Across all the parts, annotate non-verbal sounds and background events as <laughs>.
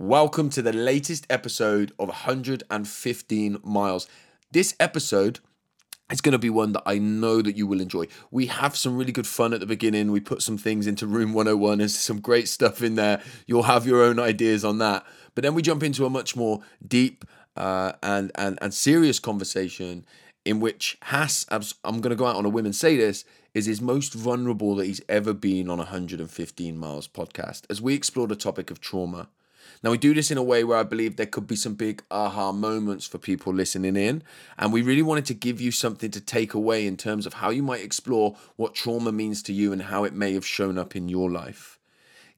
Welcome to the latest episode of 115 Miles. This episode is going to be one that I know that you will enjoy. We have some really good fun at the beginning. We put some things into Room 101. There's some great stuff in there. You'll have your own ideas on that. But then we jump into a much more deep uh, and, and, and serious conversation in which Hass, I'm going to go out on a whim and say this, is his most vulnerable that he's ever been on 115 Miles podcast as we explore the topic of trauma. Now, we do this in a way where I believe there could be some big aha moments for people listening in. And we really wanted to give you something to take away in terms of how you might explore what trauma means to you and how it may have shown up in your life.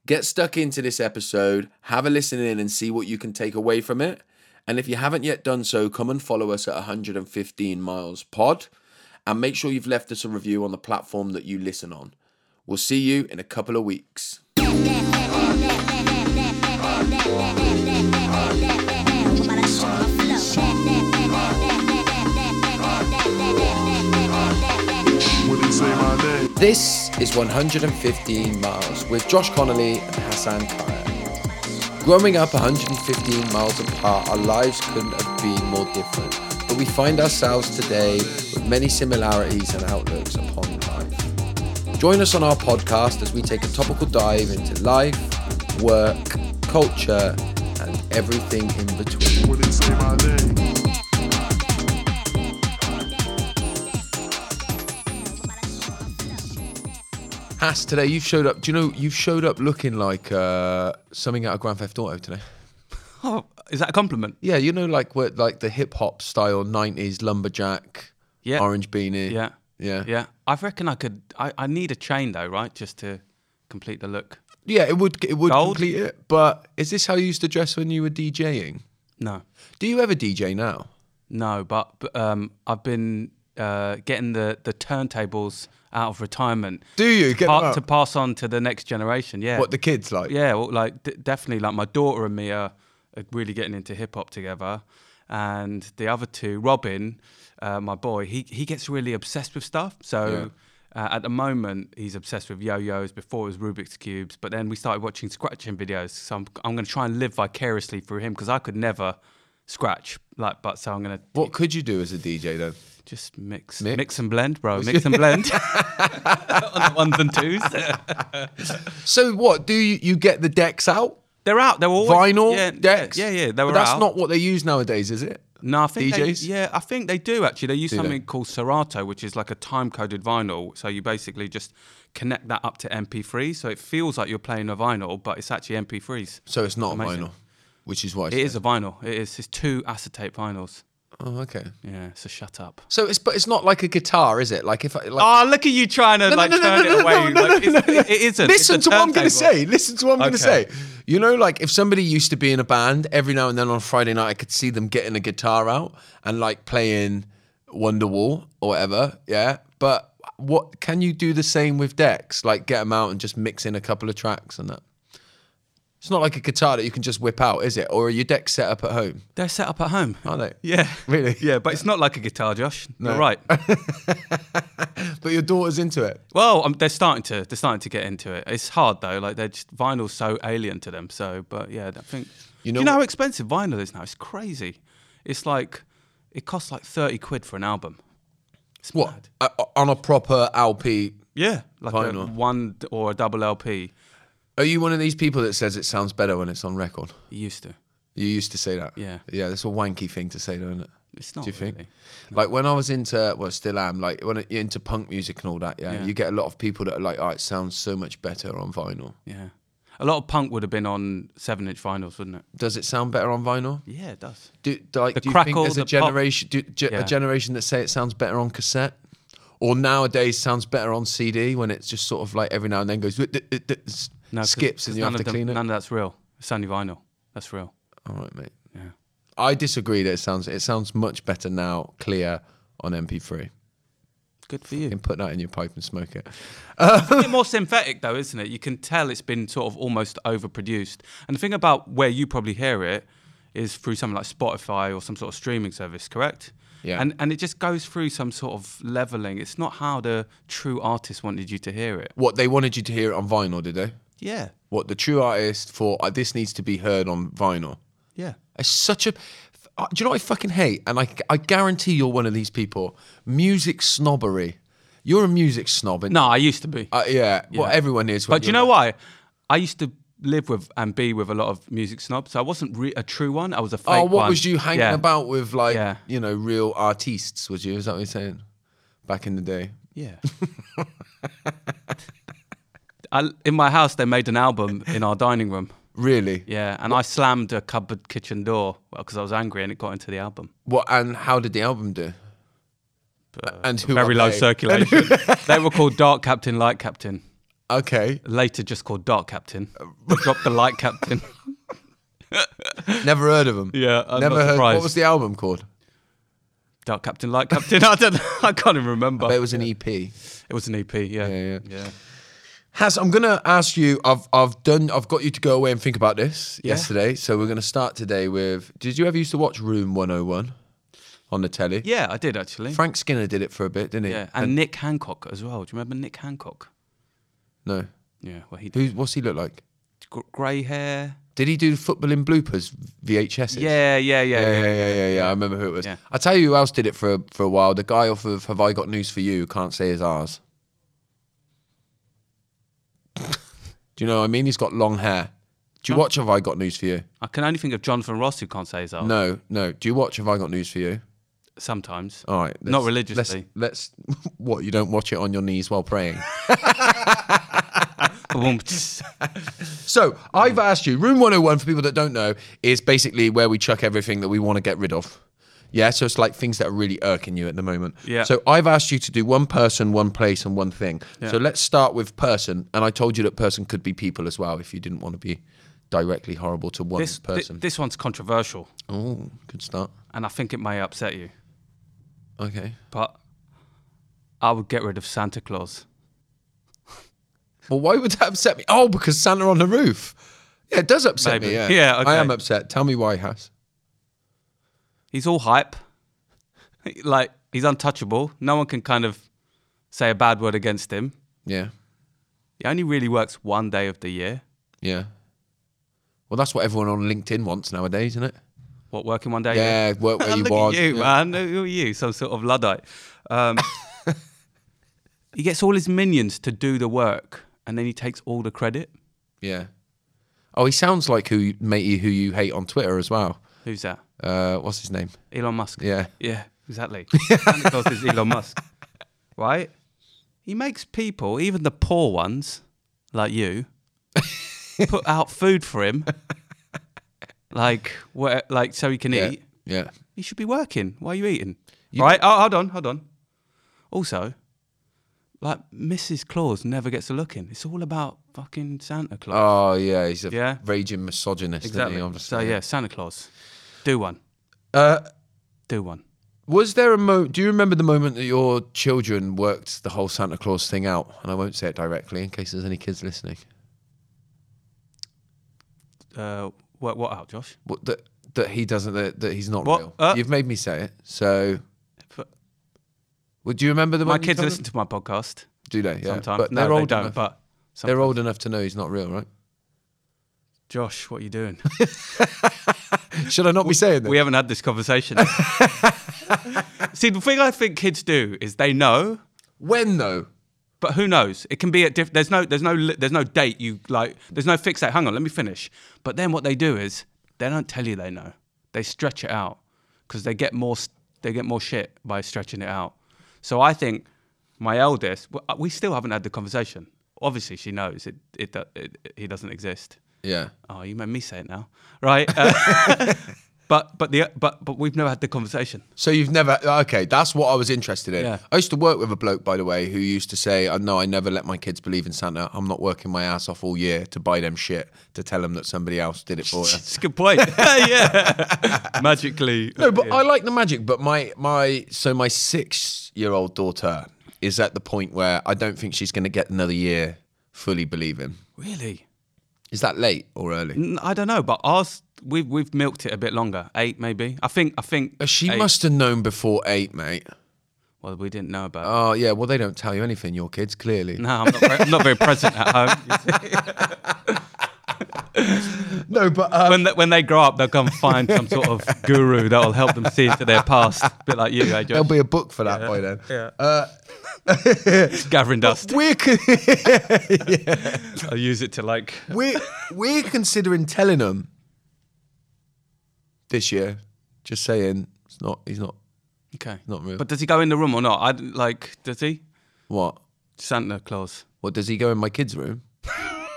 Get stuck into this episode, have a listen in, and see what you can take away from it. And if you haven't yet done so, come and follow us at 115 Miles Pod and make sure you've left us a review on the platform that you listen on. We'll see you in a couple of weeks. This is 115 Miles with Josh Connolly and Hassan Kaya. Growing up 115 miles apart, our lives couldn't have been more different, but we find ourselves today with many similarities and outlooks upon life. Join us on our podcast as we take a topical dive into life, work, culture, and everything in between. Hass, today you've showed up. Do you know you've showed up looking like uh, something out of Grand Theft Auto today? <laughs> Oh, is that a compliment? Yeah, you know, like what, like the hip hop style '90s lumberjack, Yeah. orange beanie. Yeah. yeah, Yeah. I reckon I could. I, I need a chain though, right? Just to complete the look. Yeah, It would it would Gold? complete it. But is this how you used to dress when you were DJing? No. Do you ever DJ now? No, but, but um, I've been uh, getting the, the turntables out of retirement. Do you get pa- them out? to pass on to the next generation? Yeah. what the kids like? Yeah, well, like d- definitely, like my daughter and me are, are really getting into hip hop together, and the other two, Robin, uh, my boy, he he gets really obsessed with stuff. So uh, at the moment, he's obsessed with yo-yos. Before it was Rubik's cubes, but then we started watching scratching videos. So I'm I'm going to try and live vicariously through him because I could never scratch like, but so I'm going to What could you do as a DJ then? just mix, Mix? mix, and blend, bro. <laughs> Mix and blend <laughs> on the ones and twos. <laughs> So what do you you get the decks out? They're out. They're all Vinyl yeah, decks. Yeah, yeah. They But were that's out. not what they use nowadays, is it? No, I think DJs? They, yeah, I think they do actually. They use Do they? something called Serato, which is like a time-coded vinyl. So you basically just connect that up to MP3, so it feels like you're playing a vinyl, but it's actually MP3s. So it's not Amazing. vinyl, which is why It is a vinyl. It is. It's two acetate vinyls. Oh, okay. Yeah. So shut up. So it's but it's not like a guitar, is it? Like if I, like Oh, look at you trying to like turn it away. Like, it- it isn't. Listen to what I'm going to say. Listen to what I'm going to say. You know, like if somebody used to be in a band, every now and then on Friday night, I could see them getting a guitar out and like playing Wonderwall or whatever. Yeah. But what can you do the same with decks? Like get them out and just mix in a couple of tracks and that. It's not like a guitar that you can just whip out, is it? Or are your decks set up at home? They're set up at home. Are they? Yeah. <laughs> Really? Yeah, but it's not like a guitar, Josh. No. You're right. <laughs> But your daughter's into it. Well, um, they're starting to they're starting to get into it. It's hard though. Like they're just vinyl's so alien to them. So, but yeah, I think You know you know how expensive vinyl is now. It's crazy. It's like it costs like thirty quid for an album. It's What? Uh, on a proper LP. Yeah, like Vinyl. a one or a double LP. Are you one of these people that says it sounds better when it's on record? You used to. You used to say that. Yeah. Yeah, that's a wanky thing to say, though, isn't it? It's not Do you think? really. Like when I was into, well, still am, like when you're into punk music and all that, yeah, Yeah. you get a lot of people that are like, oh, it sounds so much better on vinyl. Yeah, a lot of punk would have been on seven-inch vinyls, wouldn't it? Does it sound better on vinyl? Yeah, it does. Do, do, like, The do you think there's a the pop- generation, do, ge- a generation that say it sounds better on cassette? Or nowadays sounds better on CD when it's just sort of like every now and then goes, "Wit- dit- dit- dit," s- No, skips 'cause and you have to them- clean it? None of that's real. It's only vinyl. That's real. All right, mate. Yeah. I disagree that it sounds, it sounds much better now, clear on MP3. Good for You you. can put that in your pipe and smoke it. a bit <laughs> more synthetic though, isn't it? You can tell it's been sort of almost overproduced. And the thing about where you probably hear it is through something like Spotify or some sort of streaming service, correct? Yeah. And and it just goes through some sort of leveling. It's not how the true artist wanted you to hear it. What they wanted you to hear it on vinyl, did they? Yeah. What the true artist for uh, this needs to be heard on vinyl. Yeah. It's such a. uh, Do you know what I fucking hate? And I, I guarantee you're one of these people. Music snobbery. You're a music snob. And, No, I used to be. uh, yeah, Well, everyone is. but do you you're know why? I used to live with and be with a lot of music snobs. So I wasn't re- a true one. I was a fake Oh, what one. was you hanging Yeah. about with, like, Yeah. you know, real artists? Was you? Is that what you're saying? Back in the day. Yeah. <laughs> I, in my house, they made an album in our dining room. Really? Yeah, and I slammed a cupboard kitchen door because I was angry, and it got into the album. What? And how did the album do? Uh, and who Very low they? circulation. <laughs> they were called Dark Captain, Light Captain. Okay. Later, just called Dark Captain. Dropped the Light Captain. <laughs> Never heard of them. Yeah, I'm Never not heard. surprised. What was the album called? Dark Captain, Light Captain. <laughs> I don't. I can't even remember. But it was an EP. It was an EP. Yeah, yeah. yeah. Has I'm gonna ask you. I've I've done. I've got you to go away and think about this Yeah. yesterday. So we're gonna start today with. Did you ever used to watch Room 101 on the telly? Yeah, I did actually. Frank Skinner did it for a bit, didn't he? yeah, and Nick Hancock as well. Do you remember Nick Hancock? no. Yeah, well, he Who? What's he look like? gr- grey hair. Did he do footballing bloopers VHS? Yeah, yeah, yeah, Yeah, yeah, yeah, yeah, yeah. I remember who it was. Yeah. I tell you who else did it for for a while. The guy off of Have I Got News for You? Can't say his ours. Do you know what I mean? He's got long hair. Do you watch Have I Got News for You? I can only think of Jonathan Ross who can't say his own. No, no. Do you watch Have I Got News for You? Sometimes. All right. Not let's- religiously. Let's, let's. <laughs> What? You don't watch it on your knees while praying? <laughs> <laughs> So I've asked you. Room 101 for people that don't know is basically where we chuck everything that we want to get rid of. Yeah, so it's like things that are really irking you at the moment. Yeah. So I've asked you to do one person, one place, and one thing. Yeah. So let's start with person, and I told you that person could be people as well if you didn't want to be directly horrible to one this, thi- person. this one's controversial, oh, good start. and I think it may upset you, Okay. but I would get rid of Santa Claus. Well, why would that upset me? Oh, because Santa on the roof. Yeah, it does upset Maybe. me. Yeah, Yeah, I am upset. Tell me why, Has. He's all hype. <laughs> like, he's untouchable. No one can kind of say a bad word against him. Yeah, He only really works one day of the year. yeah. Well, that's what everyone on LinkedIn wants nowadays, isn't it? What, working one day? Yeah, work where <laughs> you want. you, Yeah. man. Who are you? Some sort of Luddite. Um, <laughs> he gets all his minions to do the work, and then he takes all the credit. Yeah. Oh, he sounds like who matey who you hate on Twitter as well. Who's that? Uh, what's his name? Elon Musk. Yeah. Yeah, exactly. Santa Claus is Elon Musk, right? He makes people, even the poor ones, like you, <laughs> put out food for him, like where, like so he can Yeah. eat. Yeah. He should be working. Why are you eating? You- right? Oh, hold on, hold on. Also, like Mrs. Claus never gets a look in. It's all about fucking Santa Claus. Oh yeah, he's a Yeah. raging misogynist. Isn't exactly. he, So yeah, Santa Claus, do one, Uh, do one. was there a moment? Do you remember the moment that your children worked the whole Santa Claus thing out? And I won't say it directly in case there's any kids listening. Uh, what, what out, Josh? What, that that he doesn't that, that he's not What? real. Uh? You've made me say it. So, But would you remember the my moment you kids told listen to my podcast? Do they? Yeah. sometimes. But no, they're they old don't. enough. But They're old enough to know he's not real, right? Josh, what are you doing? <laughs> Should I not be saying that? we haven't had this conversation. <laughs> See, the thing I think kids do is they know, when though? but who knows? It can be at diff- there's no there's no there's no date you like there's no fix date. Hang on, let me finish. But then what they do is they don't tell you they know. They stretch it out because they get more they get more shit by stretching it out. So I think my eldest, we still haven't had the conversation. Obviously, she knows it. It, it, it he doesn't exist. Yeah. Oh, you made me say it now, right? Uh, <laughs> but but the but but we've never had the conversation. So you've never okay? That's what I was interested in. Yeah. I used to work with a bloke, by the way, who used to say, "I know I never let my kids believe in Santa. I'm not working my ass off all year to buy them shit to tell them that somebody else did it for <laughs> you." It's a good point. <laughs> yeah, magically. no, but yeah. I like the magic. But my my so my six year old daughter is at the point where I don't think she's going to get another year fully believing. really, Is that late or early? I don't know, but ours we've we've milked it a bit longer. Eight maybe. I think I think Uh, She eight. must have known before eight, mate. Well, we didn't know about. Oh yeah, well they don't tell you anything. Your kids clearly. No, I'm not. Very, I'm not very present at home. <laughs> <laughs> <laughs> No, but um, when they, when they grow up, they'll come find some sort of guru that will help them see into their past. A bit like you, eh, there'll be a book for that by then. Yeah. Uh, <laughs> Gathering dust. we're con- <laughs> I'll use it to like. we're we're considering telling them this year. Just saying, it's not. He's not. Okay. Not real. But does he go in the room or not? I d- like. Does he? What? Santa Claus. What does he go in my kids' room? Is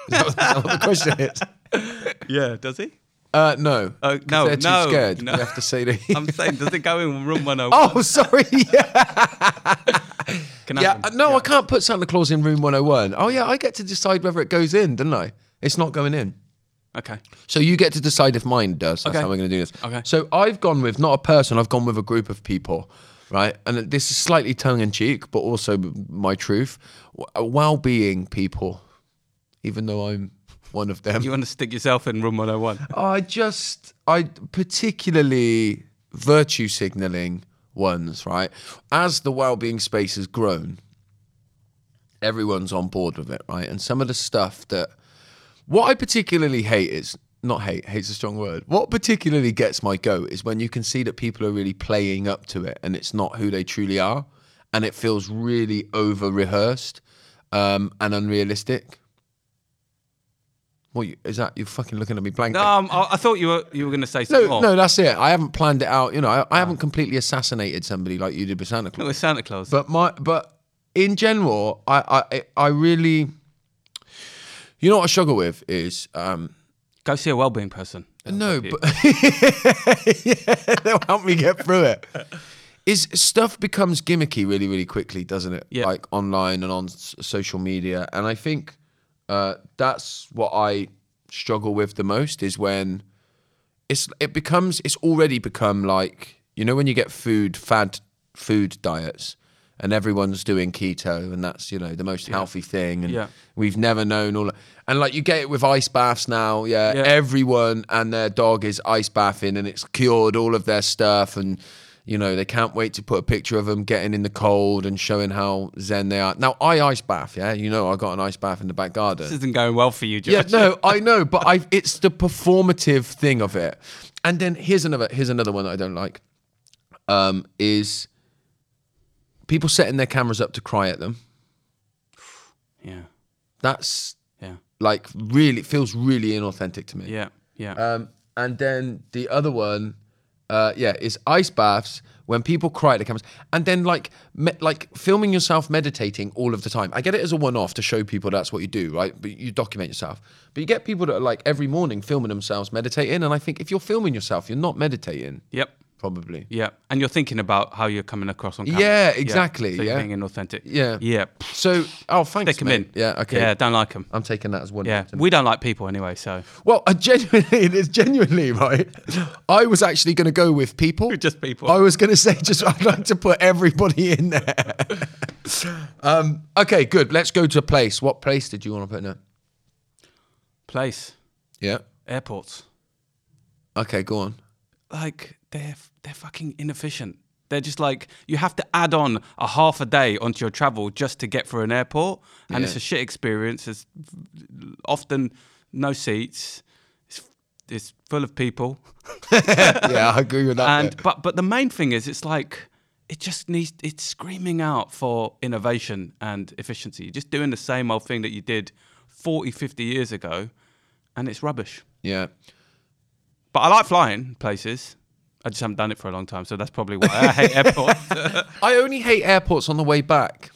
that, is that what the question is? <laughs> Yeah. Does he? Uh, no. 'Cause no, they're too no, scared. no. We have to say that. <laughs> I'm saying, does it go in room 101? <laughs> oh, sorry. Yeah. Can I Yeah. uh? No, I can't put Santa Claus in room 101. Oh, yeah. I get to decide whether it goes in, don't I? It's not going in. Okay. So you get to decide if mine does. That's Okay. how we're going to do this. Okay. So I've gone with not a person. I've gone with a group of people, right? And this is slightly tongue in cheek, but also my truth. W- Well-being people, even though I'm one of them. You want to stick yourself in room 101? I just, I particularly virtue signaling ones, right? As the well-being space has grown, everyone's on board with it, right? And some of the stuff that, what I particularly hate is not hate. Hate's a strong word. What particularly gets my goat is when you can see that people are really playing up to it, and it's not who they truly are, and it feels really over rehearsed um, and unrealistic. What you, is that? You're fucking looking at me blankly. No, um, I, I thought you were you were going to say something No, more. no, that's it. I haven't planned it out. You know, I, I haven't completely assassinated somebody like you did with Santa Claus. was Santa Claus. But my, but in general, I, I, I really, you know, what I struggle with is, um, Go see a well-being person. no, but <laughs> yeah, they'll help me get through it. Is stuff becomes gimmicky really, really quickly, doesn't it? Yeah. Like online and on s- social media, and I think uh, that's what I struggle with the most is when it's it becomes it's already become like you know when you get food fad food diets and everyone's doing keto and that's you know the most healthy thing and Yeah. we've never known all and like you get it with ice baths now yeah, Yeah. everyone and their dog is ice bathing and it's cured all of their stuff and you know they can't wait to put a picture of them getting in the cold and showing how zen they are now i ice bath yeah you know i got an ice bath in the back garden this isn't going well for you, Josh. yeah, no, <laughs> I know, but I it's the performative thing of it. And then here's another here's another one that I don't like. Um, is people setting their cameras up to cry at them. <sighs> Yeah, That's yeah, like really it feels really inauthentic to me. yeah, yeah. Um, and then the other one, uh, yeah, is ice baths when people cry at the cameras, and then like me- like filming yourself meditating all of the time. I get it as a one-off to show people that's what you do, right? But you document yourself. But you get people that are like every morning filming themselves meditating, and I think if you're filming yourself, you're not meditating, yep, probably. yeah. And you're thinking about how you're coming across on camera. Yeah, exactly, So you're yeah. being inauthentic. Yeah. Yeah. So, oh, thanks, Stick 'em mate. in. Yeah, okay. Yeah, don't like them. I'm taking that as one. Yeah, we don't like people anyway, so Well, I genuinely, it is genuinely right. I was actually going to go with people. <laughs> just people. I was going to say, just I'd like to put everybody in there. <laughs> um, okay, good. Let's go to a place. What place did you want to put in it? Place, Yeah. airports. Okay, go on. like they're they're fucking inefficient. They're just like you have to add on a half a day onto your travel just to get through an airport, and it's a shit experience. It's often no seats. It's it's full of people, <laughs> yeah, I agree with that. and bit. but but the main thing is it's like it just needs it's screaming out for innovation and efficiency. You're just doing the same old thing that you did 40, 50 years ago, and it's rubbish. yeah. But I like flying places. I just haven't done it for a long time, so that's probably why I hate airports. <laughs> I only hate airports on the way back.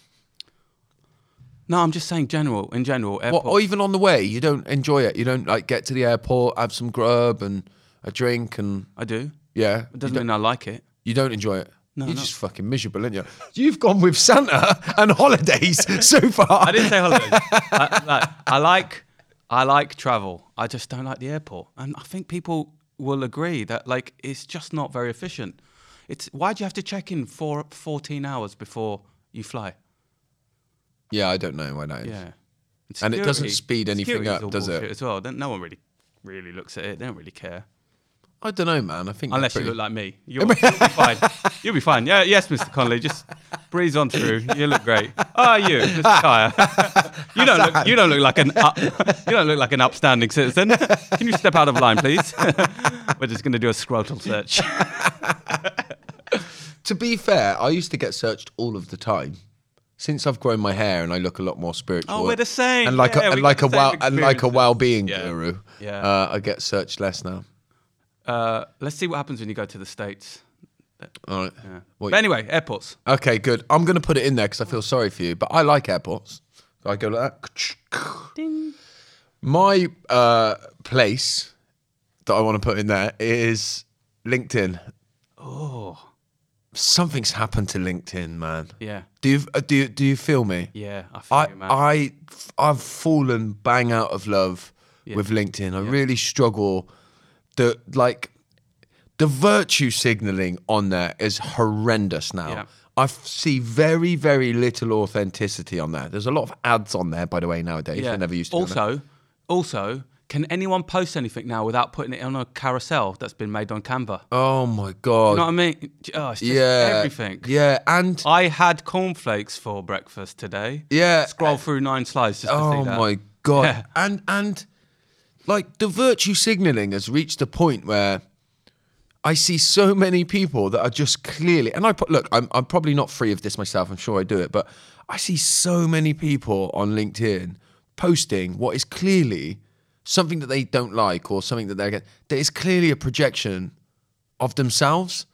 no, I'm just saying general. In general, airports. or even on the way, you don't enjoy it. You don't like get to the airport, have some grub and a drink, and I do. yeah. It doesn't mean I like it. you don't enjoy it. No, You're just fucking miserable, aren't you? You've gone with Santa and holidays <laughs> so far. I didn't say holidays. I, like, I like, I like travel. I just don't like the airport, and I think people will agree that like it's just not very efficient. It's why do you have to check in for 14 hours before you fly? Yeah, I don't know why that is. Yeah, And it doesn't speed anything up, does it? As well, no one really, really looks at it. They don't really care. I don't know, man. I think Unless you look like me. <laughs> You'll, you'll be fine. You'll be fine. Yeah, yes, Mr. Connolly. Just breeze on through. You look great. Oh, are you, Mr. Tyre? <laughs> you don't look. You don't look like an. Up, <laughs> you don't look like an upstanding citizen. Can you step out of line, please? We're just going to do a scrotal search. To be fair, I used to get searched all of the time. Since I've grown my hair and I look a lot more spiritual. Oh, we're the same. And like Yeah, a and like a well and like a well-being Yeah. guru. Yeah. Uh, I get searched less now. Uh, let's see what happens when you go to the states. All right. Yeah. What- But anyway, airports. Okay, good. I'm going to put it in there because I feel sorry for you, but I like airports. So I go like that. Ding. My uh, place that I want to put in there is LinkedIn. Oh, Something's happened to LinkedIn, man. yeah, Do you uh, do you, do you feel me? yeah. I feel I you, man. I I've fallen bang out of love with LinkedIn. I really struggle. The like the virtue signaling on there is horrendous now. Yeah. I see very very little authenticity on there. There's a lot of ads on there, by the way, nowadays. yeah. There never used to. be on there. Also, also, can anyone post anything now without putting it on a carousel that's been made on Canva? oh my god. You know what I mean? Oh, it's just yeah. everything. Yeah, and I had cornflakes for breakfast today. yeah. Scroll through nine slides just to Oh see that. my god! Yeah. And and like the virtue signaling has reached a point where I see so many people that are just clearly. And I look, I'm I'm probably not free of this myself. I'm sure I do it, but I see so many people on LinkedIn posting what is clearly something that they don't like or something that they're that is clearly a projection of themselves.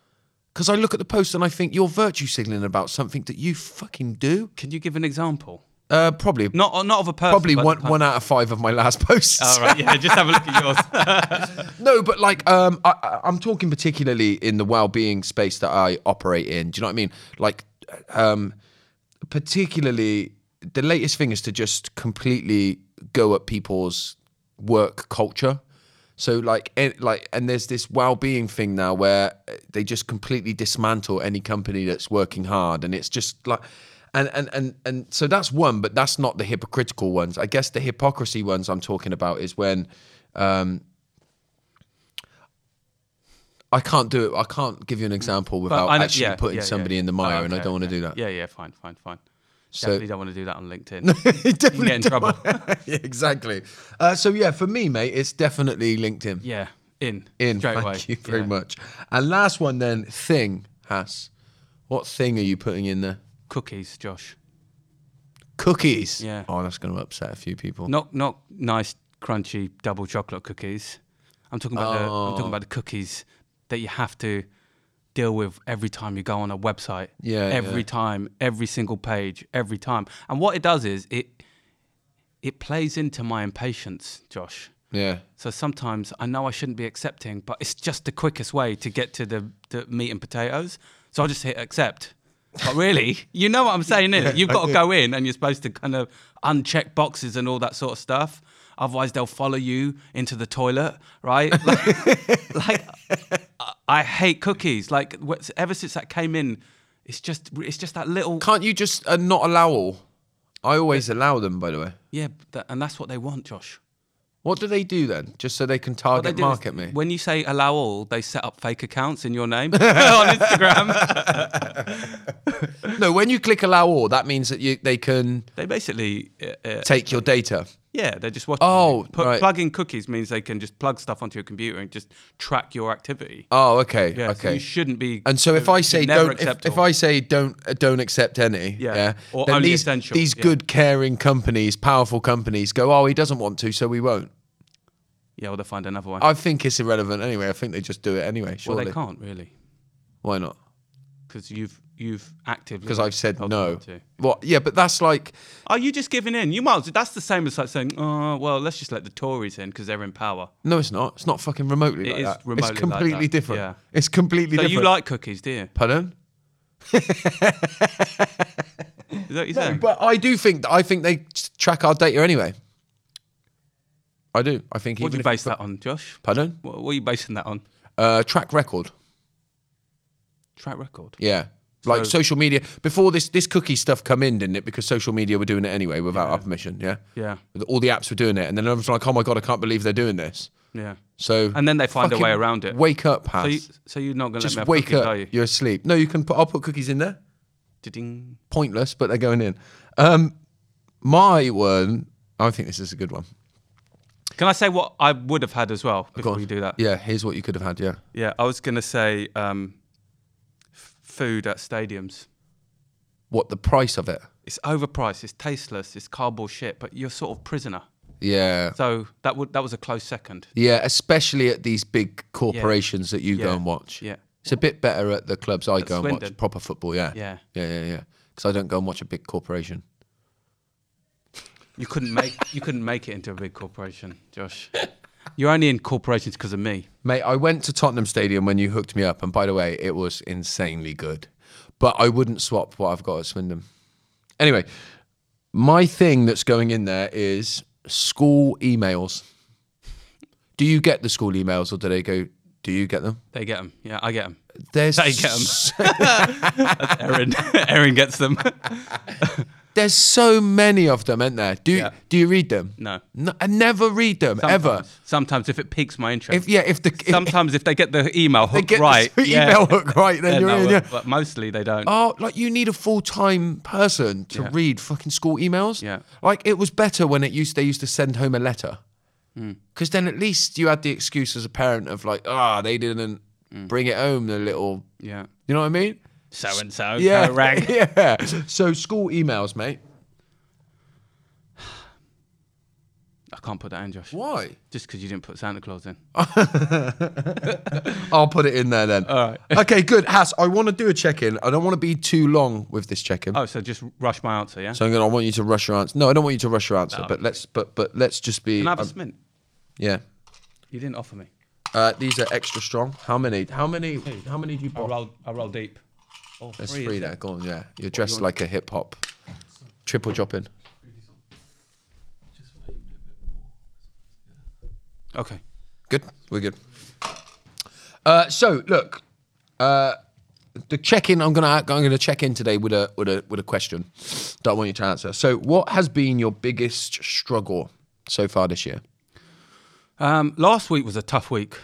Because I look at the post and I think you're virtue signaling about something that you fucking do. Can you give an example? Uh, probably Not not of a person. probably one one out of five of my last <laughs> posts. All right, yeah. Just have a look at yours. <laughs> No, but like um, I, I'm talking particularly in the well-being space that I operate in. Do you know what I mean? Like, um, particularly the latest thing is to just completely go at people's work culture. So like, and, like, and there's this well-being thing now where they just completely dismantle any company that's working hard, and it's just like. And, and and and so that's one, but that's not the hypocritical ones. I guess the hypocrisy ones I'm talking about is when um, I can't do it. I can't give you an example without know- actually yeah, putting yeah, somebody yeah. in the mire, Oh, and I don't want to do that. Yeah, yeah. Fine, fine, fine. So- Definitely don't want to do that on LinkedIn. <laughs> You definitely get in trouble. <laughs> exactly. Uh, so yeah, for me, mate, it's definitely LinkedIn. yeah, in In. straight Thank away. you very much. And last one then, thing has. What thing are you putting in there? Cookies, Josh. Cookies. Yeah. Oh, that's going to upset a few people. Not not nice crunchy double chocolate cookies. I'm talking about the I'm Oh. talking about the oh. cookies that you have to deal with every time you go on a website. Yeah, Every yeah. time, every single page, every time. And what it does is it it plays into my impatience, Josh. Yeah. So sometimes I know I shouldn't be accepting, but it's just the quickest way to get to the, the meat and potatoes. So I'll just hit accept. But really, you know what I'm saying is you've got to go in and you're supposed to kind of uncheck boxes and all that sort of stuff. Otherwise, they'll follow you into the toilet, right? <laughs> Like, like I- I hate cookies. Like wh- ever since that came in, it's just it's just that little Can't you just uh, not allow all? I always allow them, by the way. yeah, that, and that's what they want, Josh. What do they do then? Just so they can What they target is market me? When you say allow all, they set up fake accounts in your name <laughs> on Instagram. <laughs> No, when you click allow all, that means that you they can they basically, uh, uh, take your data. yeah, they're just watching. Oh, you. Put, right. plugging cookies means they can just plug stuff onto your computer and just track your activity. Oh, okay, Yeah, so okay. you shouldn't be. and so if I say don't, if, accept if. I say don't uh, don't accept any, Yeah. yeah, Or then only these essential, these yeah. good caring companies, powerful companies, go, oh, he doesn't want to, so we won't. yeah, well, they'll find another one. I think it's irrelevant anyway. I think they just do it anyway. well, they can't really why not? because you've you've actively Because I've said no. to. What? Yeah, but that's like Are you just giving in? You might. That's the same as like saying, "Oh, well, let's just let the Tories in because they're in power." no, it's not. It's not fucking remotely It like is that. remotely it's like completely that, different. yeah. It's completely So different. you like cookies, do you? Pardon? Is that what you're <laughs> saying? But I do think I think they track our data anyway. I do. I think. What do you base that on, Josh? Pardon? What, what are you basing that on? Uh, track record. Track record. Yeah. Like So- social media before this this cookie stuff come in, didn't it? Because social media were doing it anyway without our permission. Yeah. Yeah. All the apps were doing it, and then everyone's like, "Oh my god, I can't believe they're doing this." Yeah. So And then they find a way around it. Wake up, Haas. So, you, so you're not going to let Just wake cookies, up. are you? You're asleep. No, you can put. I'll put cookies in there. Ding. Pointless, but they're going in. Um, my one. I think this is a good one. Can I say what I would have had as well before you do that? Yeah, here's what you could have had. Yeah. Yeah, I was going to say um, food at stadiums. What the price of it? It's overpriced. It's tasteless. It's cardboard shit. But you're sort of prisoner. Yeah. So that would that was a close second. Yeah, especially at these big corporations that you go Yeah. and watch. Yeah. It's a bit better at the clubs I go and Swindon. watch proper football. Yeah. Yeah. Yeah, yeah, yeah. Because I don't go and watch a big corporation. You couldn't make you couldn't make it into a big corporation, Josh. <laughs> You're only in corporations because of me. Mate, I went to Tottenham Stadium when you hooked me up, and by the way, it was insanely good. But I wouldn't swap what I've got at Swindon. Anyway, my thing that's going in there is school emails. Do you get the school emails, or do they go? Do you get them? They get them. Yeah, I get them. There's They get 'em. <laughs> Erin, <laughs> Aaron gets them. <laughs> there's so many of them, isn't there? Do Yeah. do you read them? No. no I never read them ever. Sometimes- Sometimes if it piques my interest. If yeah, if the if Sometimes if they get the email they get right, the yeah. email hook right, then Yeah, you're no, in. but- Yeah. But mostly they don't. Oh, like you need a full time person to read fucking school emails. Yeah. Like it was better when it used they used to send home a letter. Because then at least you had the excuse as a parent of like, ah, they didn't Hmm. bring it home. The little, Yeah. you know what I mean? So and so. Yeah, Rang. <laughs> yeah. So school emails, mate. I can't put that in, Josh. Why? Just because you didn't put Santa Claus in. <laughs> I'll put it in there then. All right. <laughs> okay, good. Has, I want to do a check in. I don't want to be too long with this check in. Oh, so just rush my answer, yeah? So I'm gonna. I want you to rush your answer. No, I don't want you to rush your answer. No. But let's. But but let's just be. Can I have a um, smint? Yeah. You didn't offer me. Uh, these are extra strong. How many? How many? How many do you I roll, I roll deep. Oh, There's three, there. Go on. Yeah, you're dressed like a hip hop. Triple dropping. Okay. Good. We're good. Uh, so look, uh, the check-in. I'm gonna I'm gonna check in today with a with a with a question that I want you to answer. So, what has been your biggest struggle so far this year? Um, last week was a tough week,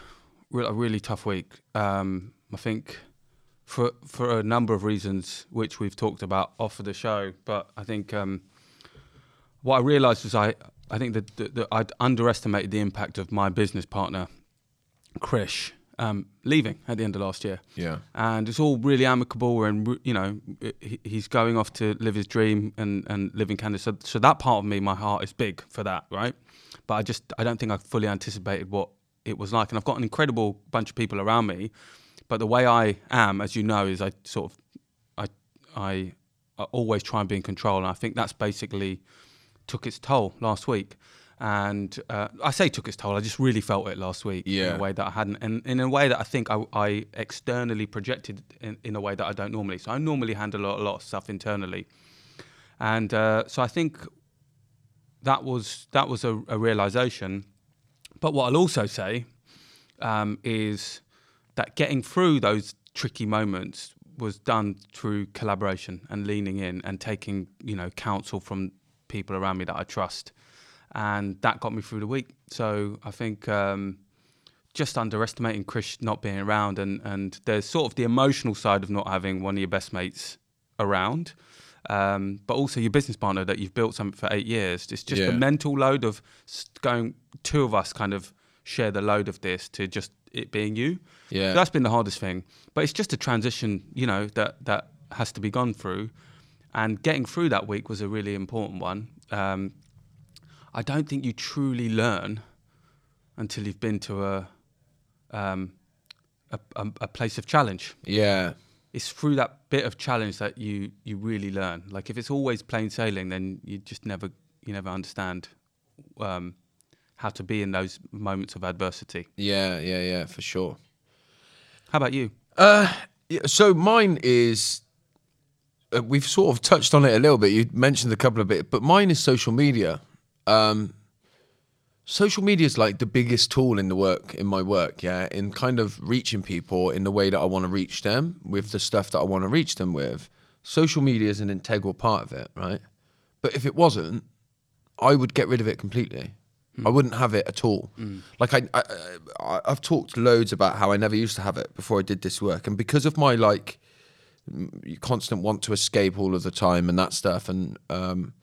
a really tough week. Um, I think for for a number of reasons, which we've talked about off of the show. But I think um, what I realised was I I think that, that, that I'd underestimated the impact of my business partner, Krish, um, leaving at the end of last year. Yeah. and it's all really amicable and you know he's going off to live his dream and and live in Canada so, so that part of me my heart is big for that right but I just I don't think I fully anticipated what it was like. And I've got an incredible bunch of people around me but the way I am as you know is I sort of I I, I always try and be in control. And I think that's basically took its toll last week. And uh, I say took its toll I just really felt it last week in a way that I hadn't, and in a way that I think I, I externally projected in, in a way that I don't normally. So I normally handle a lot, a lot of stuff internally, and uh, so I think that was that was a, a realization. But what I'll also say um, is that getting through those tricky moments was done through collaboration and leaning in and taking you know counsel from people around me that I trust, and that got me through the week. So I think. Um, just underestimating Chris not being around, and and there's sort of the emotional side of not having one of your best mates around, um, but also your business partner that you've built something for eight years. It's just Yeah. the mental load of going. Two of us kind of share the load of this to just it being you. Yeah. that's been the hardest thing. But it's just a transition, you know, that that has to be gone through, and getting through that week was a really important one. Um, I don't think you truly learn until you've been to a um, a, a, a place of challenge. Yeah. It's through that bit of challenge that you you really learn. Like if it's always plain sailing, then you just never you never understand um, how to be in those moments of adversity. Yeah. Yeah. Yeah. For sure. How about you? Uh, yeah, so mine is. Uh, we've sort of touched on it a little bit. You mentioned a couple of bit, but mine is social media. Um, social media is like the biggest tool in the work in my work. Yeah, in kind of reaching people in the way that I want to reach them with the stuff that I want to reach them with. Social media is an integral part of it, right? But if it wasn't, I would get rid of it completely. I wouldn't have it at all. Like I, I, I, I've talked loads about how I never used to have it before I did this work, and because of my like constant want to escape all of the time and that stuff, and um,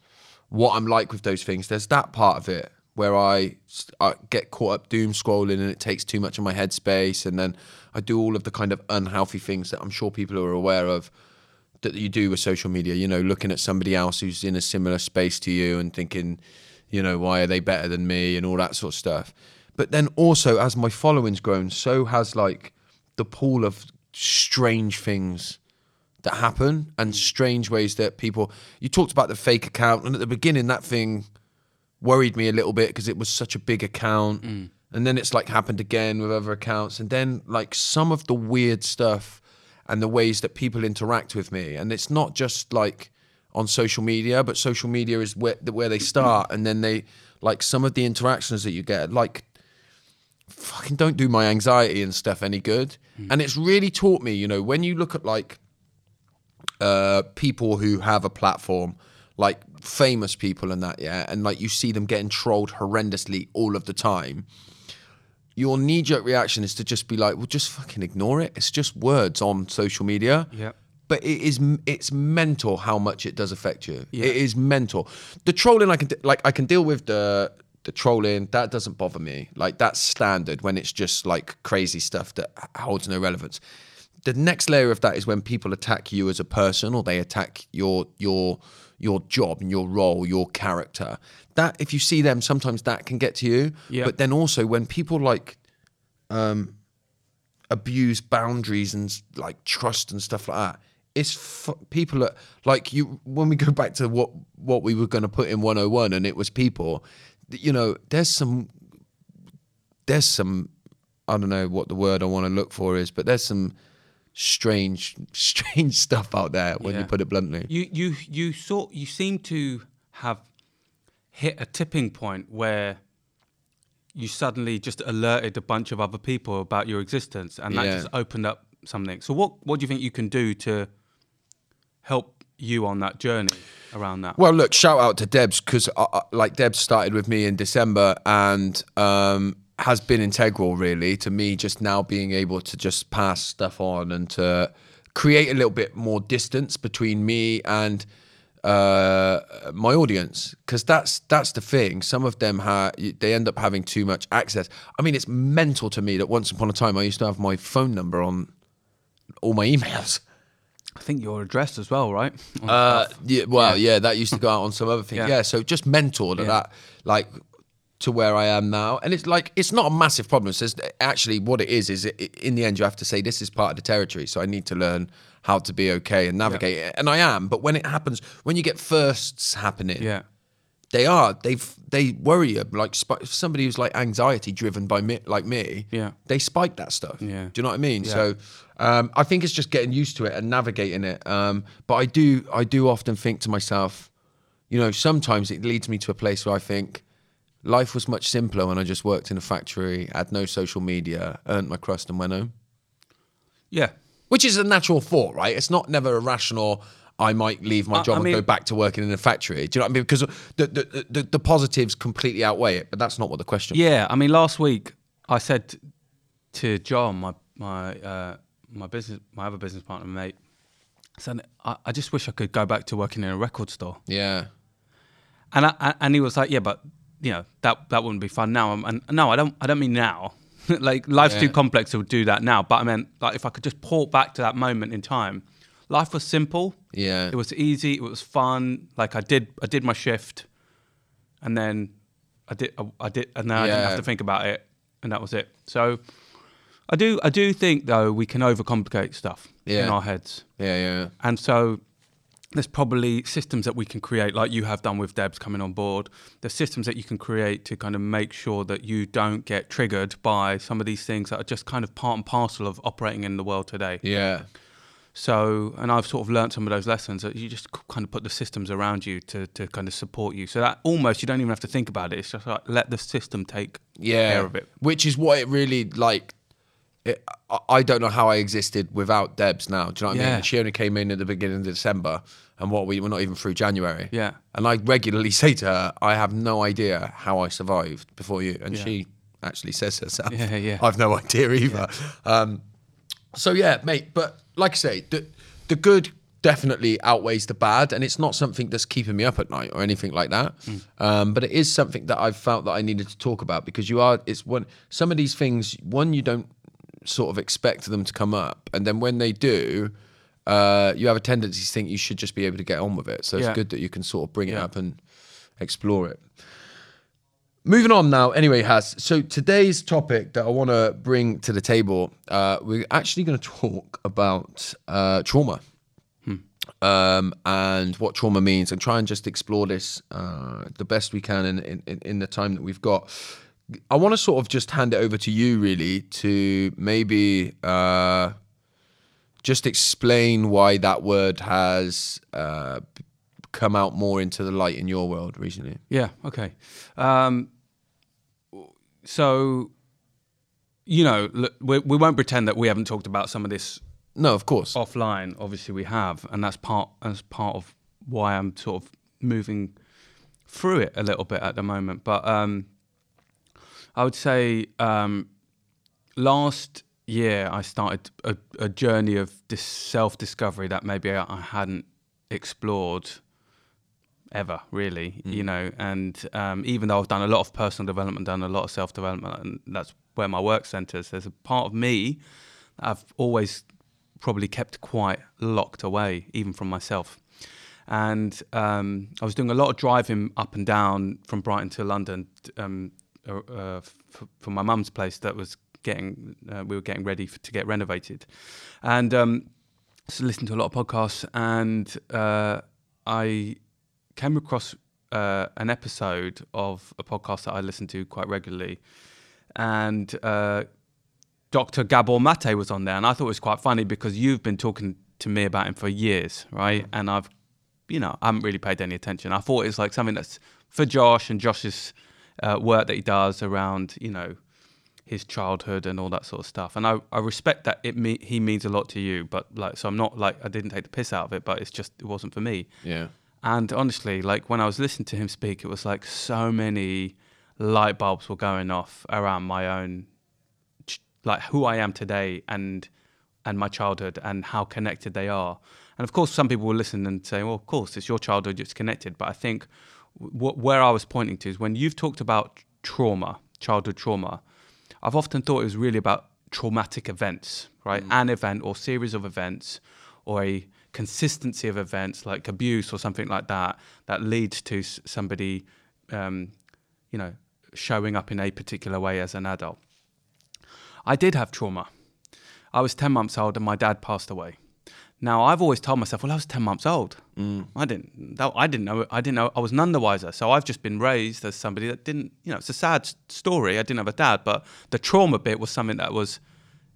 what I'm like with those things, there's that part of it where I, I, get caught up doom scrolling and it takes too much of my headspace, and then I do all of the kind of unhealthy things that I'm sure people are aware of that you do with social media. You know, looking at somebody else who's in a similar space to you and thinking, you know, why are they better than me and all that sort of stuff. But then also, as my following's grown, so has like the pool of strange things that happen and mm. strange ways that people. You talked about the fake account, and at the beginning, that thing worried me a little bit because it was such a big account. And then it's like happened again with other accounts. And then like some of the weird stuff and the ways that people interact with me. And it's not just like on social media, but social media is where, where they <clears throat> start. And then they like some of the interactions that you get, like fucking don't do my anxiety and stuff any good. And it's really taught me, you know, when you look at like uh, people who have a platform, like famous people and that, yeah, and like you see them getting trolled horrendously all of the time. Your knee jerk reaction is to just be like, well, just fucking ignore it. It's just words on social media. Yeah. But it is it's mental how much it does affect you. It is mental. The trolling I can like I can deal with the the trolling that doesn't bother me. Like that's standard when it's just like crazy stuff that holds no relevance. The next layer of that is when people attack you as a person or they attack your your your job and your role, your character. That if you see them, sometimes that can get to you. Yeah. But then also when people like um, abuse boundaries and like trust and stuff like that. It's f- people that like you when we go back to what what we were going to put in 101 and it was people you know there's some there's some I don't know what the word I want to look for is but there's some strange <laughs> strange stuff out there when you put it bluntly You you you sort you seem to have hit a tipping point where you suddenly just alerted a bunch of other people about your existence, and that Yeah. just opened up something. So what what do you think you can do to help you on that journey around that? Well, look, shout out to Debs because uh, uh, like Debs started with me in December and um, has been integral really to me just now being able to just pass stuff on and to create a little bit more distance between me and uh, my audience because that's that's the thing. Some of them ha- they end up having too much access. I mean, it's mental to me that once upon a time I used to have my phone number on all my emails. I think your address as well, right? Uh, yeah, well, yeah. that used to go out on some other things. Yeah, Yeah. so just mentor to Yeah. that, like to where I am now, and it's like it's not a massive problem. It's just actually what it is is it, in the end you have to say this is part of the territory, so I need to learn how to be okay and navigate it, and I am. But when it happens, when you get firsts happening, yeah. they are they've they worry you like somebody who's like anxiety driven by me like me Yeah. they spike that stuff Yeah. do you know what i mean Yeah. so um, i think it's just getting used to it and navigating it um, but i do i do often think to myself you know sometimes it leads me to a place where i think life was much simpler when i just worked in a factory had no social media earned my crust and went home Yeah. which is a natural thought, right? It's not never a rational. I might leave my job I and go back to working in a factory. Do you know what I mean? Because the the, the the positives completely outweigh it, but that's not what the question. Yeah, I mean, last week I said to John, my my uh, my business, my other business partner, mate, I said, I, I just wish I could go back to working in a record store. Yeah. And I- and he was like, yeah, but you know that that wouldn't be fun now. And no, I don't I don't mean now. <laughs> like life's too complex to do that now. But I meant like if I could just port back to that moment in time, life was simple. Yeah. It was easy. It was fun. Like I did I did my shift, and then I did I, I did and then I didn't have to think about it, and that was it. So. I do, I do think though we can overcomplicate stuff in our heads. Yeah. Yeah. And so there's probably systems that we can create, like you have done with Debs coming on board. There's systems that you can create to kind of make sure that you don't get triggered by some of these things that are just kind of part and parcel of operating in the world today. Yeah. So, and I've sort of learned some of those lessons that you just kind of put the systems around you to, to kind of support you. So that almost you don't even have to think about it. It's just like let the system take Yeah. care of it. Which is what it really like. It, I- don't know how I existed without Debs now. Do you know what I Yeah. mean? She only came in at the beginning of December, and what we were not even through January. Yeah. And I regularly <laughs> say to her, I have no idea how I survived before you, and Yeah. she actually says herself, Yeah, yeah. I've no idea either. Um, so yeah, mate. But like I say, the the good definitely outweighs the bad, and it's not something that's keeping me up at night or anything like that. Um, but it is something that I've felt that I needed to talk about because you are. It's one. Some of these things, one, you don't sort of expect them to come up, and then when they do. Uh, you have a tendency to think you should just be able to get on with it. So it's Yeah. good that you can sort of bring it Yeah. up and explore it. Moving on now, anyway, Has. So today's topic that I want to bring to the table, uh, we're actually going to talk about uh, trauma um, and what trauma means and try and just explore this uh, the best we can in, in, in the time that we've got. I want to sort of just hand it over to you, really, to maybe uh, just explain why that word has uh, come out more into the light in your world recently. Yeah. Okay. Um, so, you know, look, we, we won't pretend that we haven't talked about some of this No, of course. offline. Obviously, we have, and that's part as part of why I'm sort of moving through it a little bit at the moment. But um, I would say um, last year I started a, a journey of this self-discovery that maybe I, I hadn't explored ever really you know and um, even though i've done a lot of personal development done a lot of self-development and that's where my work centers there's a part of me that i've always probably kept quite locked away even from myself. And um, i was doing a lot of driving up and down from brighton to london um, uh, uh, f- from my mum's place that was getting uh, we were getting ready for, to get renovated and um, so listened to a lot of podcasts and uh, i came across uh, an episode of a podcast that I listen to quite regularly, and uh, Dr. Gabor Mate was on there, and I thought it was quite funny because you've been talking to me about him for years, right? And I've, you know, I haven't really paid any attention. I thought it's like something that's for Josh and Josh's uh, work that he does around, you know, his childhood and all that sort of stuff. And I, I respect that it me, he means a lot to you, but like, so I'm not like I didn't take the piss out of it, but it's just it wasn't for me. Yeah. And honestly, like when I was listening to him speak, it was like so many light bulbs were going off around my own, like who I am today and and my childhood and how connected they are. And of course, some people will listen and say, "Well, of course, it's your childhood; it's connected." But I think w- where I was pointing to is when you've talked about trauma, childhood trauma. I've often thought it was really about traumatic events, right? An event or series of events or a consistency of events like abuse or something like that that leads to somebody, um, you know, showing up in a particular way as an adult. I did have trauma. I was 10 months old and my dad passed away. Now I've always told myself, well, I was 10 months old. I didn't, that, I didn't know, I didn't know, I was none the wiser. So I've just been raised as somebody that didn't, you know, it's a sad story. I didn't have a dad, but the trauma bit was something that was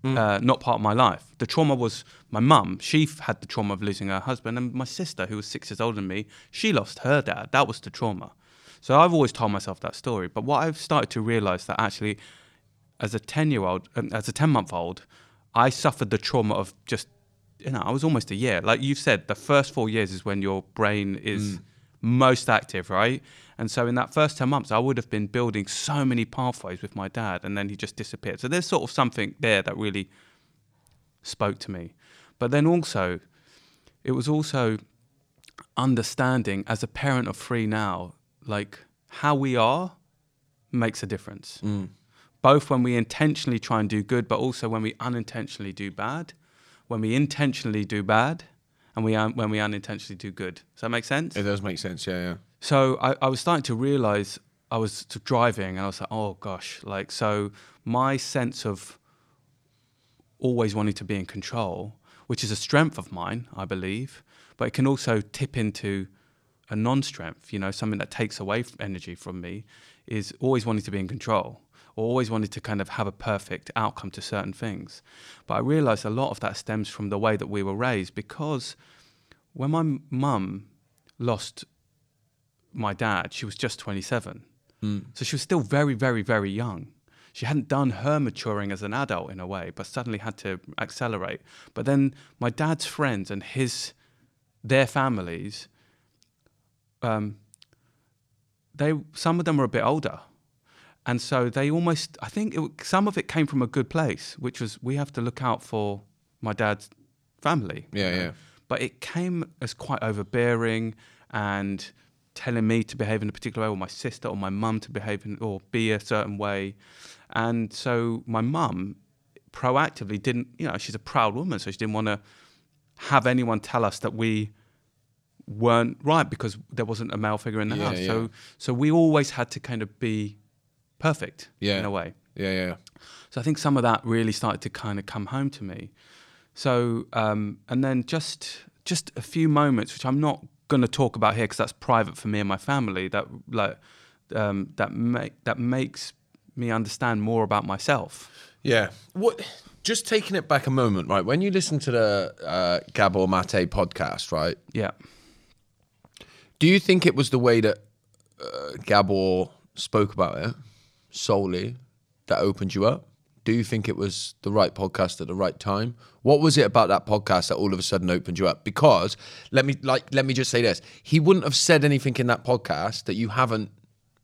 uh, not part of my life. The trauma was my mum. She had the trauma of losing her husband, and my sister, who was six years older than me, she lost her dad. That was the trauma. So I've always told myself that story. But what I've started to realize that actually, as a 10 year old, um, as a 10 month old, I suffered the trauma of just, you know, I was almost a year. Like you've said, the first four years is when your brain is mm. most active, right? And so in that first 10 months, I would have been building so many pathways with my dad, and then he just disappeared. So there's sort of something there that really spoke to me. But then also, it was also understanding as a parent of three now, like how we are makes a difference. Mm. Both when we intentionally try and do good, but also when we unintentionally do bad. When we intentionally do bad, and we un- when we unintentionally do good. Does that make sense? It does make sense. Yeah, yeah. So I, I was starting to realize I was driving and I was like, oh gosh, like, so my sense of always wanting to be in control, which is a strength of mine, I believe, but it can also tip into a non strength, you know, something that takes away energy from me, is always wanting to be in control or always wanted to kind of have a perfect outcome to certain things. But I realized a lot of that stems from the way that we were raised because when my mum lost my dad, she was just 27. So she was still very, very, very young. she hadn't done her maturing as an adult in a way, but suddenly had to accelerate. But then my dad's friends and his their families, um, they some of them were a bit older, and so they almost I think it, some of it came from a good place, which was we have to look out for my dad's family. Yeah, yeah. But it came as quite overbearing and telling me to behave in a particular way, or my sister or my mum to behave in, or be a certain way. And so my mum proactively didn't, you know, she's a proud woman, so she didn't want to have anyone tell us that we weren't right because there wasn't a male figure in the Yeah, house. yeah. So so we always had to kind of be perfect Yeah. in a way. Yeah, yeah. So I think some of that really started to kind of come home to me. So um, and then just just a few moments, which I'm not going to talk about here because that's private for me and my family. That like um, that make that makes me understand more about myself. Yeah. What? Just taking it back a moment, right? When you listen to the uh, Gabor Mate podcast, right? Yeah. Do you think it was the way that uh, Gabor spoke about it solely that opened you up? Do you think it was the right podcast at the right time? What was it about that podcast that all of a sudden opened you up? Because let me like let me just say this: he wouldn't have said anything in that podcast that you haven't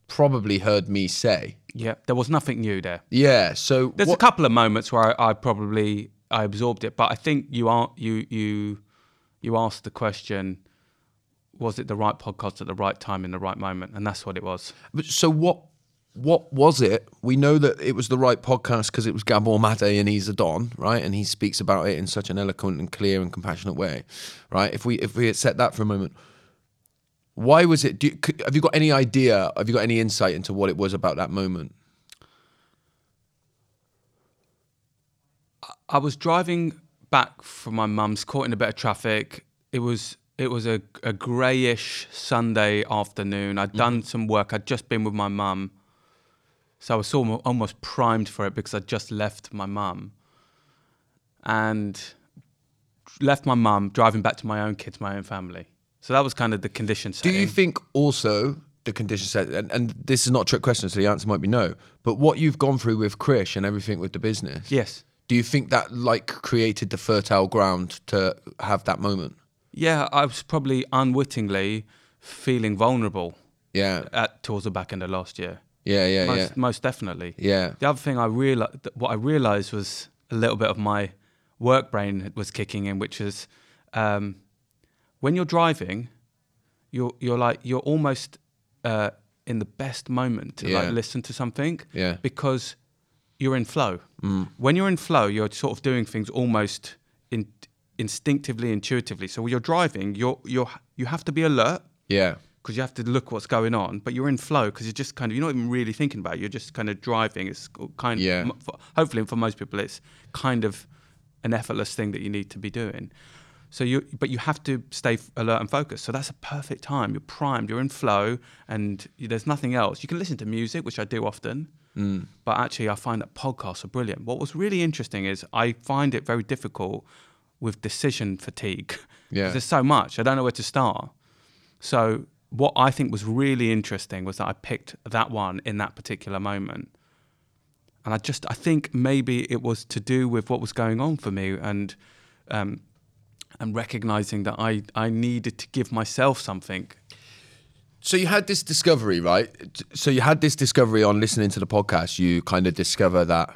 probably heard me say. Yeah. There was nothing new there. Yeah. So There's what- a couple of moments where I, I probably I absorbed it, but I think you are you you you asked the question, was it the right podcast at the right time in the right moment, and that's what it was. But so what? What was it? We know that it was the right podcast because it was Gabor Mate and he's a don, right? And he speaks about it in such an eloquent and clear and compassionate way, right? If we if we had set that for a moment, why was it? Do you, have you got any idea? Have you got any insight into what it was about that moment? I was driving back from my mum's, caught in a bit of traffic. It was it was a, a greyish Sunday afternoon. i had mm. done some work. I'd just been with my mum, so I was almo- almost primed for it because I'd just left my mum, and left my mum driving back to my own kids, my own family. So that was kind of the condition Do you think also the condition set, and, and this is not a trick question, so the answer might be no. But what you've gone through with Krish and everything with the business, yes. do you think that like created the fertile ground to have that moment? Yeah, I was probably unwittingly feeling vulnerable Yeah, at towards the back end of last year. Yeah, yeah, most, yeah, most definitely. yeah. The other thing I realized, what I realized was a little bit of my work brain was kicking in, which is um, when you're driving, you're you're like you're almost uh, in the best moment to Yeah. like listen to something, Yeah. because you're in flow. When you're in flow, you're sort of doing things almost in, instinctively, intuitively. So when you're driving, you're you're you have to be alert Yeah, because you have to look what's going on, but you're in flow because you're just kind of you're not even really thinking about it. You're just kind of driving. It's kind Yeah. of for, hopefully for most people it's kind of an effortless thing that you need to be doing. So you but you have to stay alert and focused. So that's a perfect time. You're primed. You're in flow, and there's nothing else. You can listen to music, which I do often. Mm. But actually, I find that podcasts are brilliant. What was really interesting is I find it very difficult with decision fatigue. <laughs> Yeah. There's so much. I don't know where to start. So what I think was really interesting was that I picked that one in that particular moment. And I just I think maybe it was to do with what was going on for me and um, and recognizing that I, I needed to give myself something. So you had this discovery, right? So you had this discovery on listening to the podcast. You kind of discover that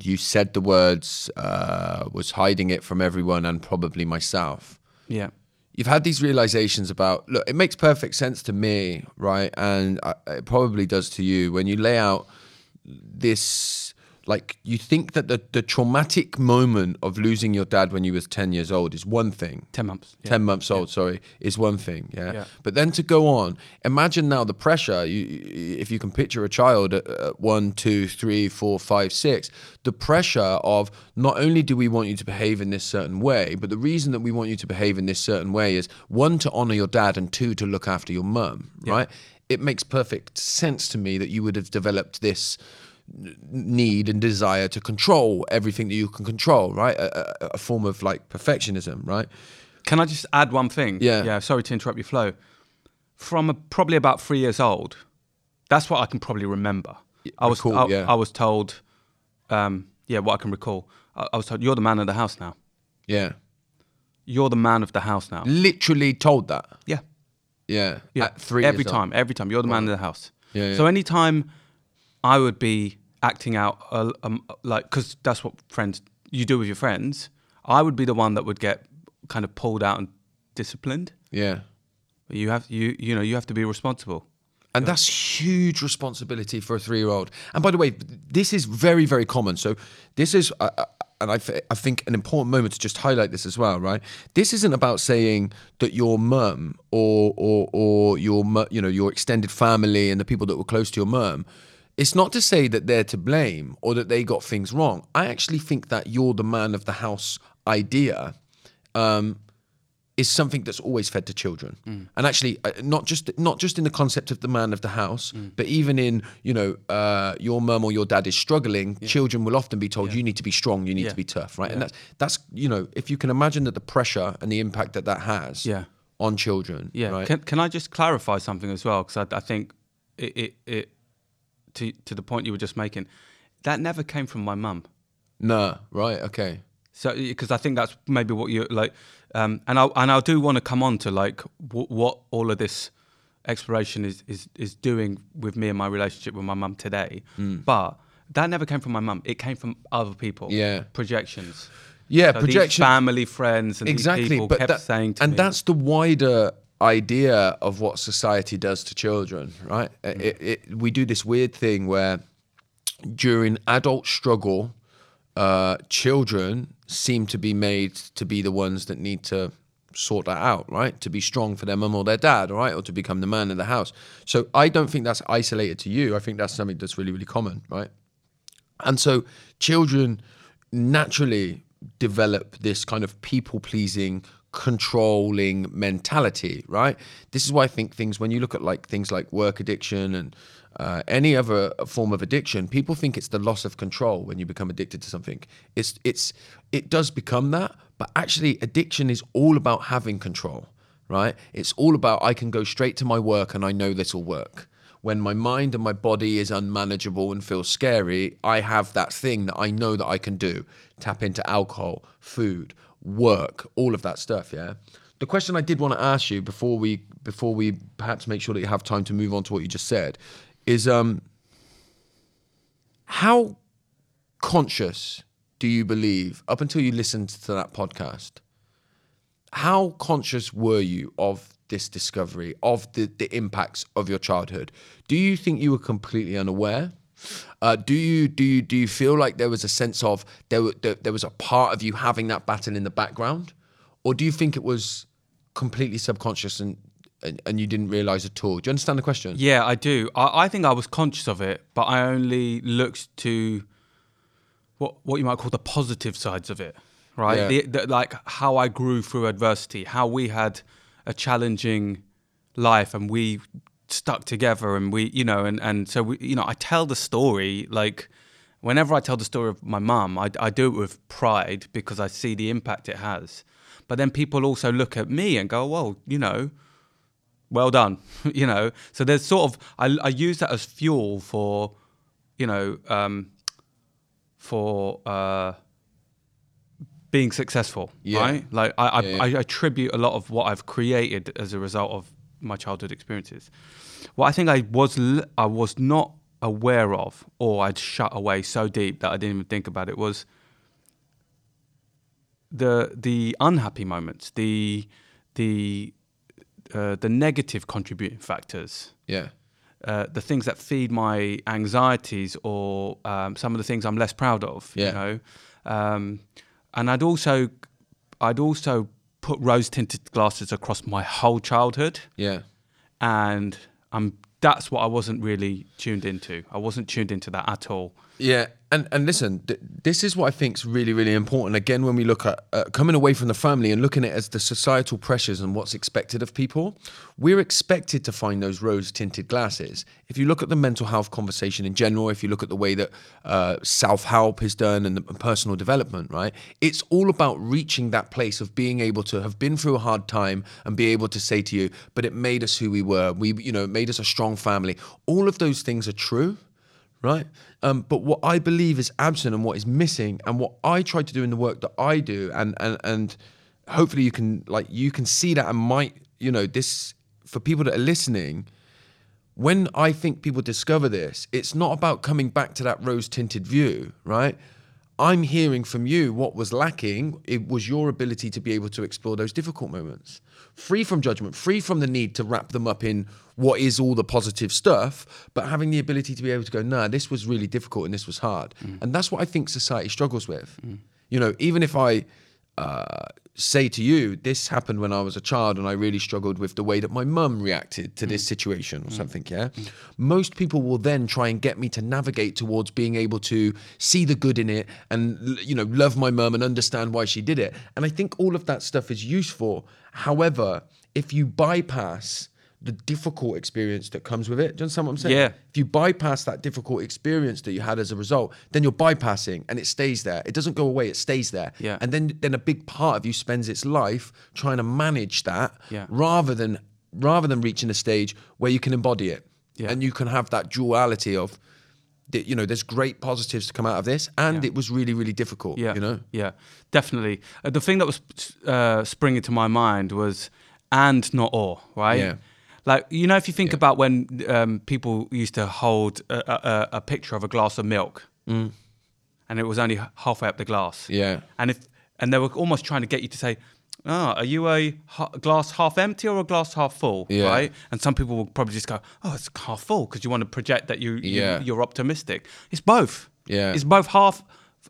you said the words, uh, was hiding it from everyone and probably myself. Yeah. You've had these realizations about look. It makes perfect sense to me, right? And uh, it probably does to you when you lay out this. Like you think that the, the traumatic moment of losing your dad when you was ten years old is one thing, 10 months. Yeah. 10 months old sorry is one thing yeah? Yeah. but then to go on imagine now the pressure you, if you can picture a child at, at one two three four five six the pressure of not only do we want you to behave in this certain way but the reason that we want you to behave in this certain way is one to honor your dad and two to look after your mum right it makes perfect sense to me that you would have developed this need and desire to control everything that you can control, right? A, a, a form of like perfectionism, right? Can I just add one thing? Yeah. Yeah. Sorry to interrupt your flow. From a, probably about three years old, that's what I can probably remember. I was recall, I, yeah. I was told um, yeah, what I can recall, I, I was told, "You're the man of the house now. Yeah. You're the man of the house now." Literally told that. Yeah, Yeah. yeah. At three every years old. time, every time. You're the man of the house. Yeah, So anytime I would be acting out, uh, um, like, because that's what friends you do with your friends, I would be the one that would get kind of pulled out and disciplined. Yeah. You have you you know you have to be responsible. And that's huge responsibility for a three-year-old. And by the way, this is very, very common. So this is, uh, uh, and I, th- I think an important moment to just highlight this as well, right? This isn't about saying that your mum or or or your you know your extended family and the people that were close to your mum. It's not to say that they're to blame or that they got things wrong. I actually think that you're the man of the house idea um, is something that's always fed to children, and actually uh, not just not just in the concept of the man of the house, but even in you know uh, your mum or your dad is struggling, children will often be told you need to be strong, you need Yeah. to be tough, right? And that's that's you know if you can imagine that the pressure and the impact that that has Yeah. on children, Yeah. right? Can Can I just clarify something as well? Because I, I think it, it it to to the point you were just making, that never came from my mum. no, right, okay, So because I think that's maybe what you like, um, and I and I do want to come on to like w- what all of this exploration is is is doing with me and my relationship with my mum today. Hmm. But that never came from my mum. It came from other people. Yeah. projections. yeah, So these family, friends, and exactly people but kept that- saying to and me, that's the wider idea of what society does to children right? Mm. it, it, we do this weird thing where during adult struggle uh, children seem to be made to be the ones that need to sort that out right? To be strong for their mum or their dad right? Or to become the man of the house. So i don't think that's isolated to you. I think that's something that's really really common right? And so children naturally develop this kind of people pleasing, controlling mentality, right? This is why I think things, when you look at like things like work addiction and uh, any other form of addiction, people think it's the loss of control when you become addicted to something. It's, it's, it does become that, but actually, addiction is all about having control, right? It's all about I can go straight to my work and I know this will work when my mind and my body is unmanageable and feels scary, I have that thing that I know that I can do. Tap into alcohol, food, work, all of that stuff, yeah. The question I did want to ask you before we before we perhaps make sure that you have time to move on to what you just said is um how conscious do you believe up until you listened to that podcast how conscious were you of this discovery of the, the impacts of your childhood do you think you were completely unaware uh, do you do you do you feel like there was a sense of there, there there was a part of you having that battle in the background or do you think it was completely subconscious and and, and you didn't realize at all do you understand the question Yeah, I do. I, I think I was conscious of it, but I only looked to what what you might call the positive sides of it, right? Yeah. The, the, like how I grew through adversity, how we had a challenging life and we stuck together, and we, you know, and and so we, you know, I tell the story like. Whenever I tell the story of my mum, I, I do it with pride because I see the impact it has. But then people also look at me and go, "Well, you know, well done <laughs> you know so there's sort of I, I use that as fuel for you know um, for uh, being successful Yeah. right like I, I, Yeah, yeah. I attribute a lot of what I've created as a result of my childhood experiences what I think I was l- I was not aware of or I'd shut away so deep that I didn't even think about it was the the unhappy moments the the uh, the negative contributing factors, yeah uh, the things that feed my anxieties, or um, some of the things I'm less proud of. Yeah. You know, um, and I'd also I'd also put rose tinted glasses across my whole childhood, yeah and um, that's what I wasn't really tuned into. I wasn't tuned into that at all. Yeah, and and listen, th- this is what I think is really really important. Again, when we look at uh, coming away from the family and looking at it as the societal pressures and what's expected of people, we're expected to find those rose tinted glasses. If you look at the mental health conversation in general, if you look at the way that uh, self help is done and, the, and personal development, right, it's all about reaching that place of being able to have been through a hard time and be able to say to you, but it made us who we were. We, you know, it made us a strong family. All of those things are true right? Um, but what I believe is absent and what is missing, and what I try to do in the work that I do, and and and hopefully you can like you can see that and might you know this for people that are listening. When I think people discover this, it's not about coming back to that rose tinted view, right? I'm hearing from you what was lacking. It was your ability to be able to explore those difficult moments, free from judgment, free from the need to wrap them up in what is all the positive stuff, but having the ability to be able to go, nah, this was really difficult and this was hard. Mm. And that's what I think society struggles with. Mm. You know, even if I uh, say to you, this happened when I was a child and I really struggled with the way that my mum reacted to this mm. situation or mm. something, yeah? Mm. Most people will then try and get me to navigate towards being able to see the good in it and, you know, love my mum and understand why she did it. And I think all of that stuff is useful. However, if you bypass the difficult experience that comes with it. Do you understand what I'm saying? Yeah. If you bypass that difficult experience that you had as a result, then you're bypassing and it stays there. It doesn't go away, it stays there. Yeah. And then then a big part of you spends its life trying to manage that yeah. rather than rather than reaching a stage where you can embody it. Yeah. And you can have that duality of you know, there's great positives to come out of this, and yeah. it was really, really difficult. Yeah, you know, yeah, definitely. Uh, the thing that was uh, springing to my mind was and not or, right? Yeah. Like you know, if you think yeah. about when um, people used to hold a, a, a, picture of a glass of milk, mm. and it was only halfway up the glass. Yeah. And if and they were almost trying to get you to say, "Oh, are you a glass half empty or a glass half full?" Yeah. Right. And some people will probably just go, "Oh, it's half full," because you want to project that you, yeah. you are optimistic. It's both. Yeah. It's both half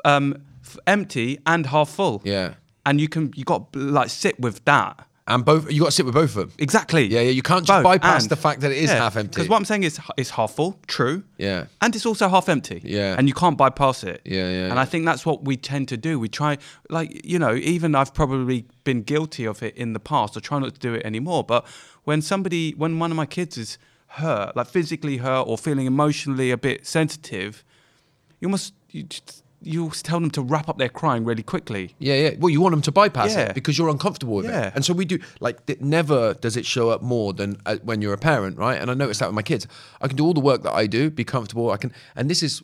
um, empty and half full. Yeah. And you can you got like sit with that and both you got to sit with both of them. Exactly. Yeah, yeah. You can't just both. bypass and, the fact that it is yeah, half empty. Because what I'm saying is, it's half full, true. Yeah. And it's also half empty. Yeah. And you can't bypass it. Yeah, yeah. And yeah. I think that's what we tend to do. We try, like you know, even I've probably been guilty of it in the past. I try not to do it anymore. But when somebody, when one of my kids is hurt, like physically hurt or feeling emotionally a bit sensitive, you must. You just, you tell them to wrap up their crying really quickly. Yeah, yeah. Well, you want them to bypass yeah. it because you're uncomfortable with yeah. it. And so we do, like, it never does it show up more than uh, when you're a parent, right? And I notice that with my kids. I can do all the work that I do, be comfortable. I can, and this is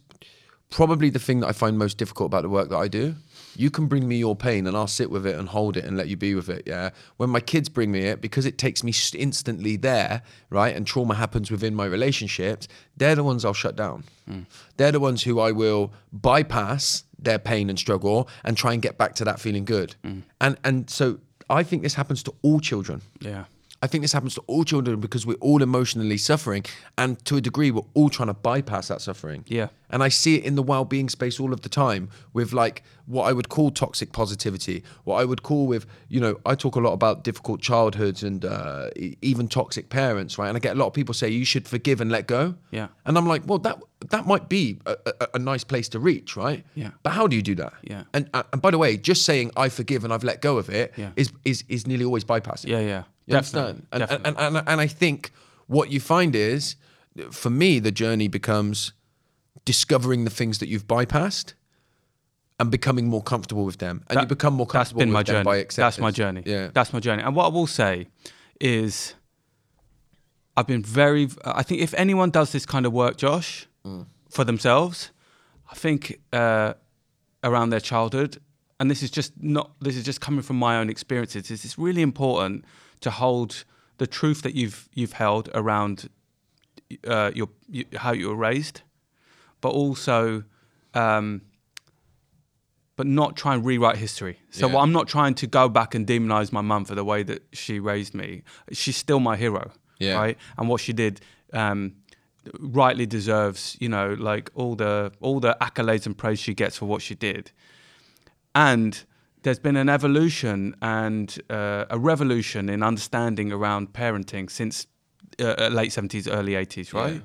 probably the thing that I find most difficult about the work that I do you can bring me your pain and I'll sit with it and hold it and let you be with it. Yeah. When my kids bring me it, because it takes me instantly there, right? And trauma happens within my relationships, they're the ones I'll shut down. Mm. They're the ones who I will bypass their pain and struggle and try and get back to that feeling good. Mm. And and so I think this happens to all children. Yeah. I think this happens to all children because we're all emotionally suffering, and to a degree, we're all trying to bypass that suffering. Yeah. And I see it in the well-being space all of the time with like what I would call toxic positivity, what I would call with you know I talk a lot about difficult childhoods and uh, even toxic parents, right? And I get a lot of people say you should forgive and let go. Yeah. And I'm like, well, that that might be a, a, a nice place to reach, right? Yeah. But how do you do that? Yeah. And uh, and by the way, just saying I forgive and I've let go of it yeah. is is is nearly always bypassing. Yeah, yeah. You definitely. And, definitely. And, and, and, and I think what you find is, for me, the journey becomes discovering the things that you've bypassed and becoming more comfortable with them. And that, you become more comfortable that's been my journey. by acceptance. That's my journey. Yeah. That's my journey. And what I will say is I've been very I think if anyone does this kind of work, Josh, mm. for themselves, I think uh, around their childhood, and this is just not this is just coming from my own experiences, is it's really important to hold the truth that you've you've held around uh, your you, how you were raised, but also, um, but not try and rewrite history. So Yeah. I'm not trying to go back and demonize my mum for the way that she raised me. She's still my hero, Yeah. right? And what she did. Um, rightly deserves you know like all the all the accolades and praise she gets for what she did and there's been an evolution and uh, a revolution in understanding around parenting since uh, late 70s, early 80s, right? Yeah.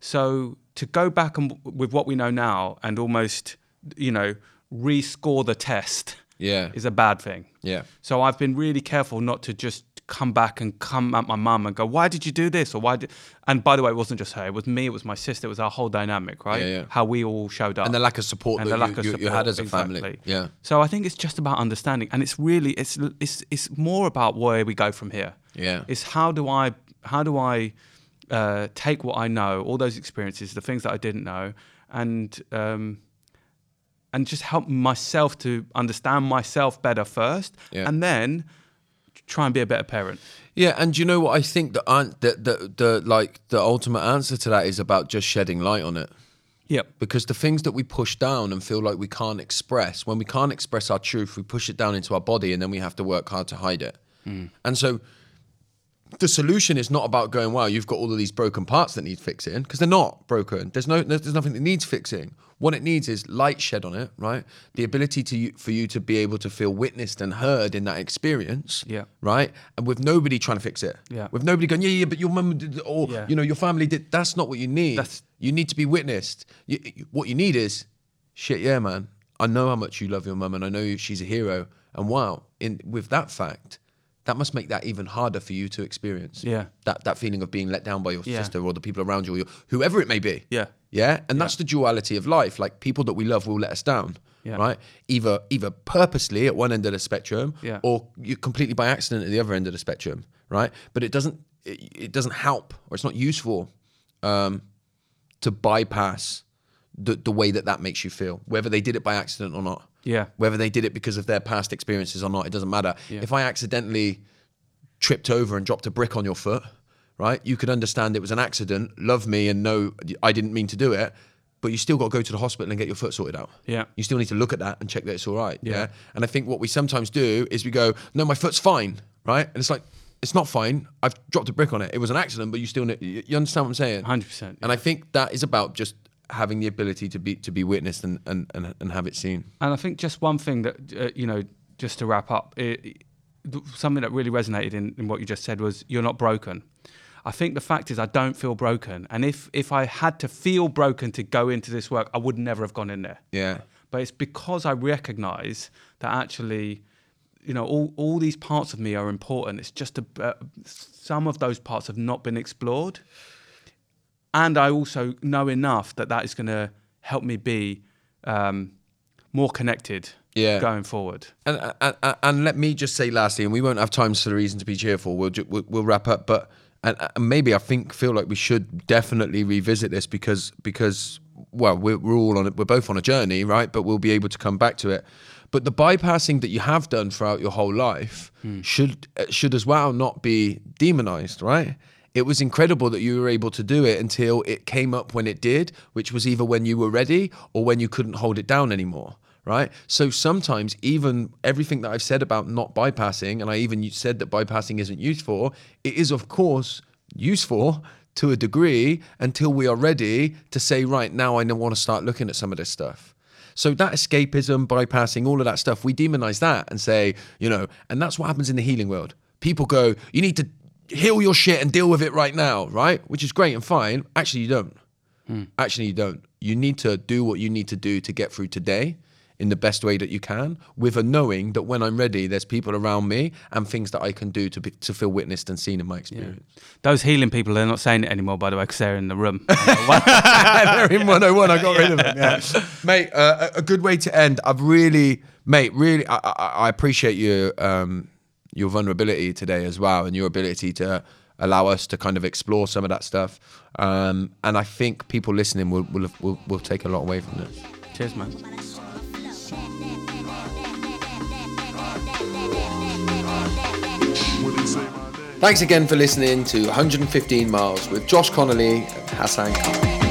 So to go back and with what we know now and almost, you know, rescore the test Yeah. is a bad thing. Yeah. So I've been really careful not to just come back and come at my mum and go, "Why did you do this?" or "Why did?" And by the way, it wasn't just her; it was me, it was my sister, it was our whole dynamic, right? Yeah, yeah. How we all showed up And the lack of support and that the lack you, of support you had as a exactly. family. Yeah. So I think it's just about understanding, and it's really it's it's it's more about where we go from here. Yeah. It's how do I how do I uh, take what I know, all those experiences, the things that I didn't know, and um, and just help myself to understand myself better first, Yeah. and then try and be a better parent. Yeah, and you know what I think the the, the the like the ultimate answer to that is about just shedding light on it. Yep. Because the things that we push down and feel like we can't express, when we can't express our truth, we push it down into our body and then we have to work hard to hide it. Mm. And so the solution is not about going, wow, you've got all of these broken parts that need fixing, because they're not broken. There's no there's nothing that needs fixing. What it needs is light shed on it, right? The ability to you, for you to be able to feel witnessed and heard in that experience, Yeah. right? And with nobody trying to fix it, Yeah. with nobody going, yeah, yeah, but your mum did, or Yeah. you know, your family did. That's not what you need. That's- you need to be witnessed. You- what you need is, shit, yeah, man. I know how much you love your mum, and I know she's a hero. And wow, in with that fact, that must make that even harder for you to experience. Yeah. That that feeling of being let down by your Yeah. sister or the people around you, or your, whoever it may be. Yeah. Yeah. And that's the duality of life. Like people that we love will let us down. Yeah. Right. Either either purposely at one end of the spectrum, Yeah. or you completely by accident at the other end of the spectrum. Right. But it doesn't it, it doesn't help or it's not useful um, to bypass the, the way that that makes you feel, whether they did it by accident or not. Yeah. Whether they did it because of their past experiences or not, it doesn't matter. Yeah. If I accidentally tripped over and dropped a brick on your foot, right? You could understand it was an accident, love me, and know I didn't mean to do it, but you still got to go to the hospital and get your foot sorted out. Yeah. You still need to look at that and check that it's all right. Yeah. Yeah. And I think what we sometimes do is we go, no, my foot's fine, right? And it's like, it's not fine. I've dropped a brick on it. It was an accident, but you still, you you understand what I'm saying? 100%. And I think that is about just having the ability to be to be witnessed and and, and, and have it seen. And I think just one thing that uh, you know, just to wrap up, it, something that really resonated in, in what you just said was you're not broken. I think the fact is I don't feel broken, and if if I had to feel broken to go into this work, I would never have gone in there. Yeah. But it's because I recognise that actually, you know, all all these parts of me are important. It's just a, uh, some of those parts have not been explored, and I also know enough that that is going to help me be um, more connected Yeah. going forward. And, and, and- and let me just say lastly, and we won't have time for the reason to be cheerful. We'll ju- we'll, we'll wrap up, but and, and maybe I think feel like we should definitely revisit this because because well we're, we're all on it. We're both on a journey, right? But we'll be able to come back to it. But the bypassing that you have done throughout your whole life should uh, should as well not be demonized, right? It was incredible that you were able to do it until it came up when it did, which was either when you were ready or when you couldn't hold it down anymore right? So sometimes even everything that I've said about not bypassing, and I even said that bypassing isn't useful, it is of course useful to a degree until we are ready to say, right now I want to start looking at some of this stuff. So that escapism, bypassing, all of that stuff, we demonize that and say, you know, and that's what happens in the healing world. People go, you need to heal your shit and deal with it right now, right? Which is great and fine. Actually, you don't. Hmm. Actually, you don't. You need to do what you need to do to get through today in the best way that you can, with a knowing that when I'm ready, there's people around me and things that I can do to be, to feel witnessed and seen in my experience. Those healing people, they're not saying it anymore, by the way, because they're in the room. <laughs> They're in 101. I got rid of them. Yeah. <laughs> mate, uh, a good way to end. I've really, mate, really, I, I, I appreciate your um, your vulnerability today as well, and your ability to allow us to kind of explore some of that stuff. Um, and I think people listening will will, will will take a lot away from this. Cheers, man. Thanks again for listening to 115 Miles with Josh Connolly and Hassan Khan.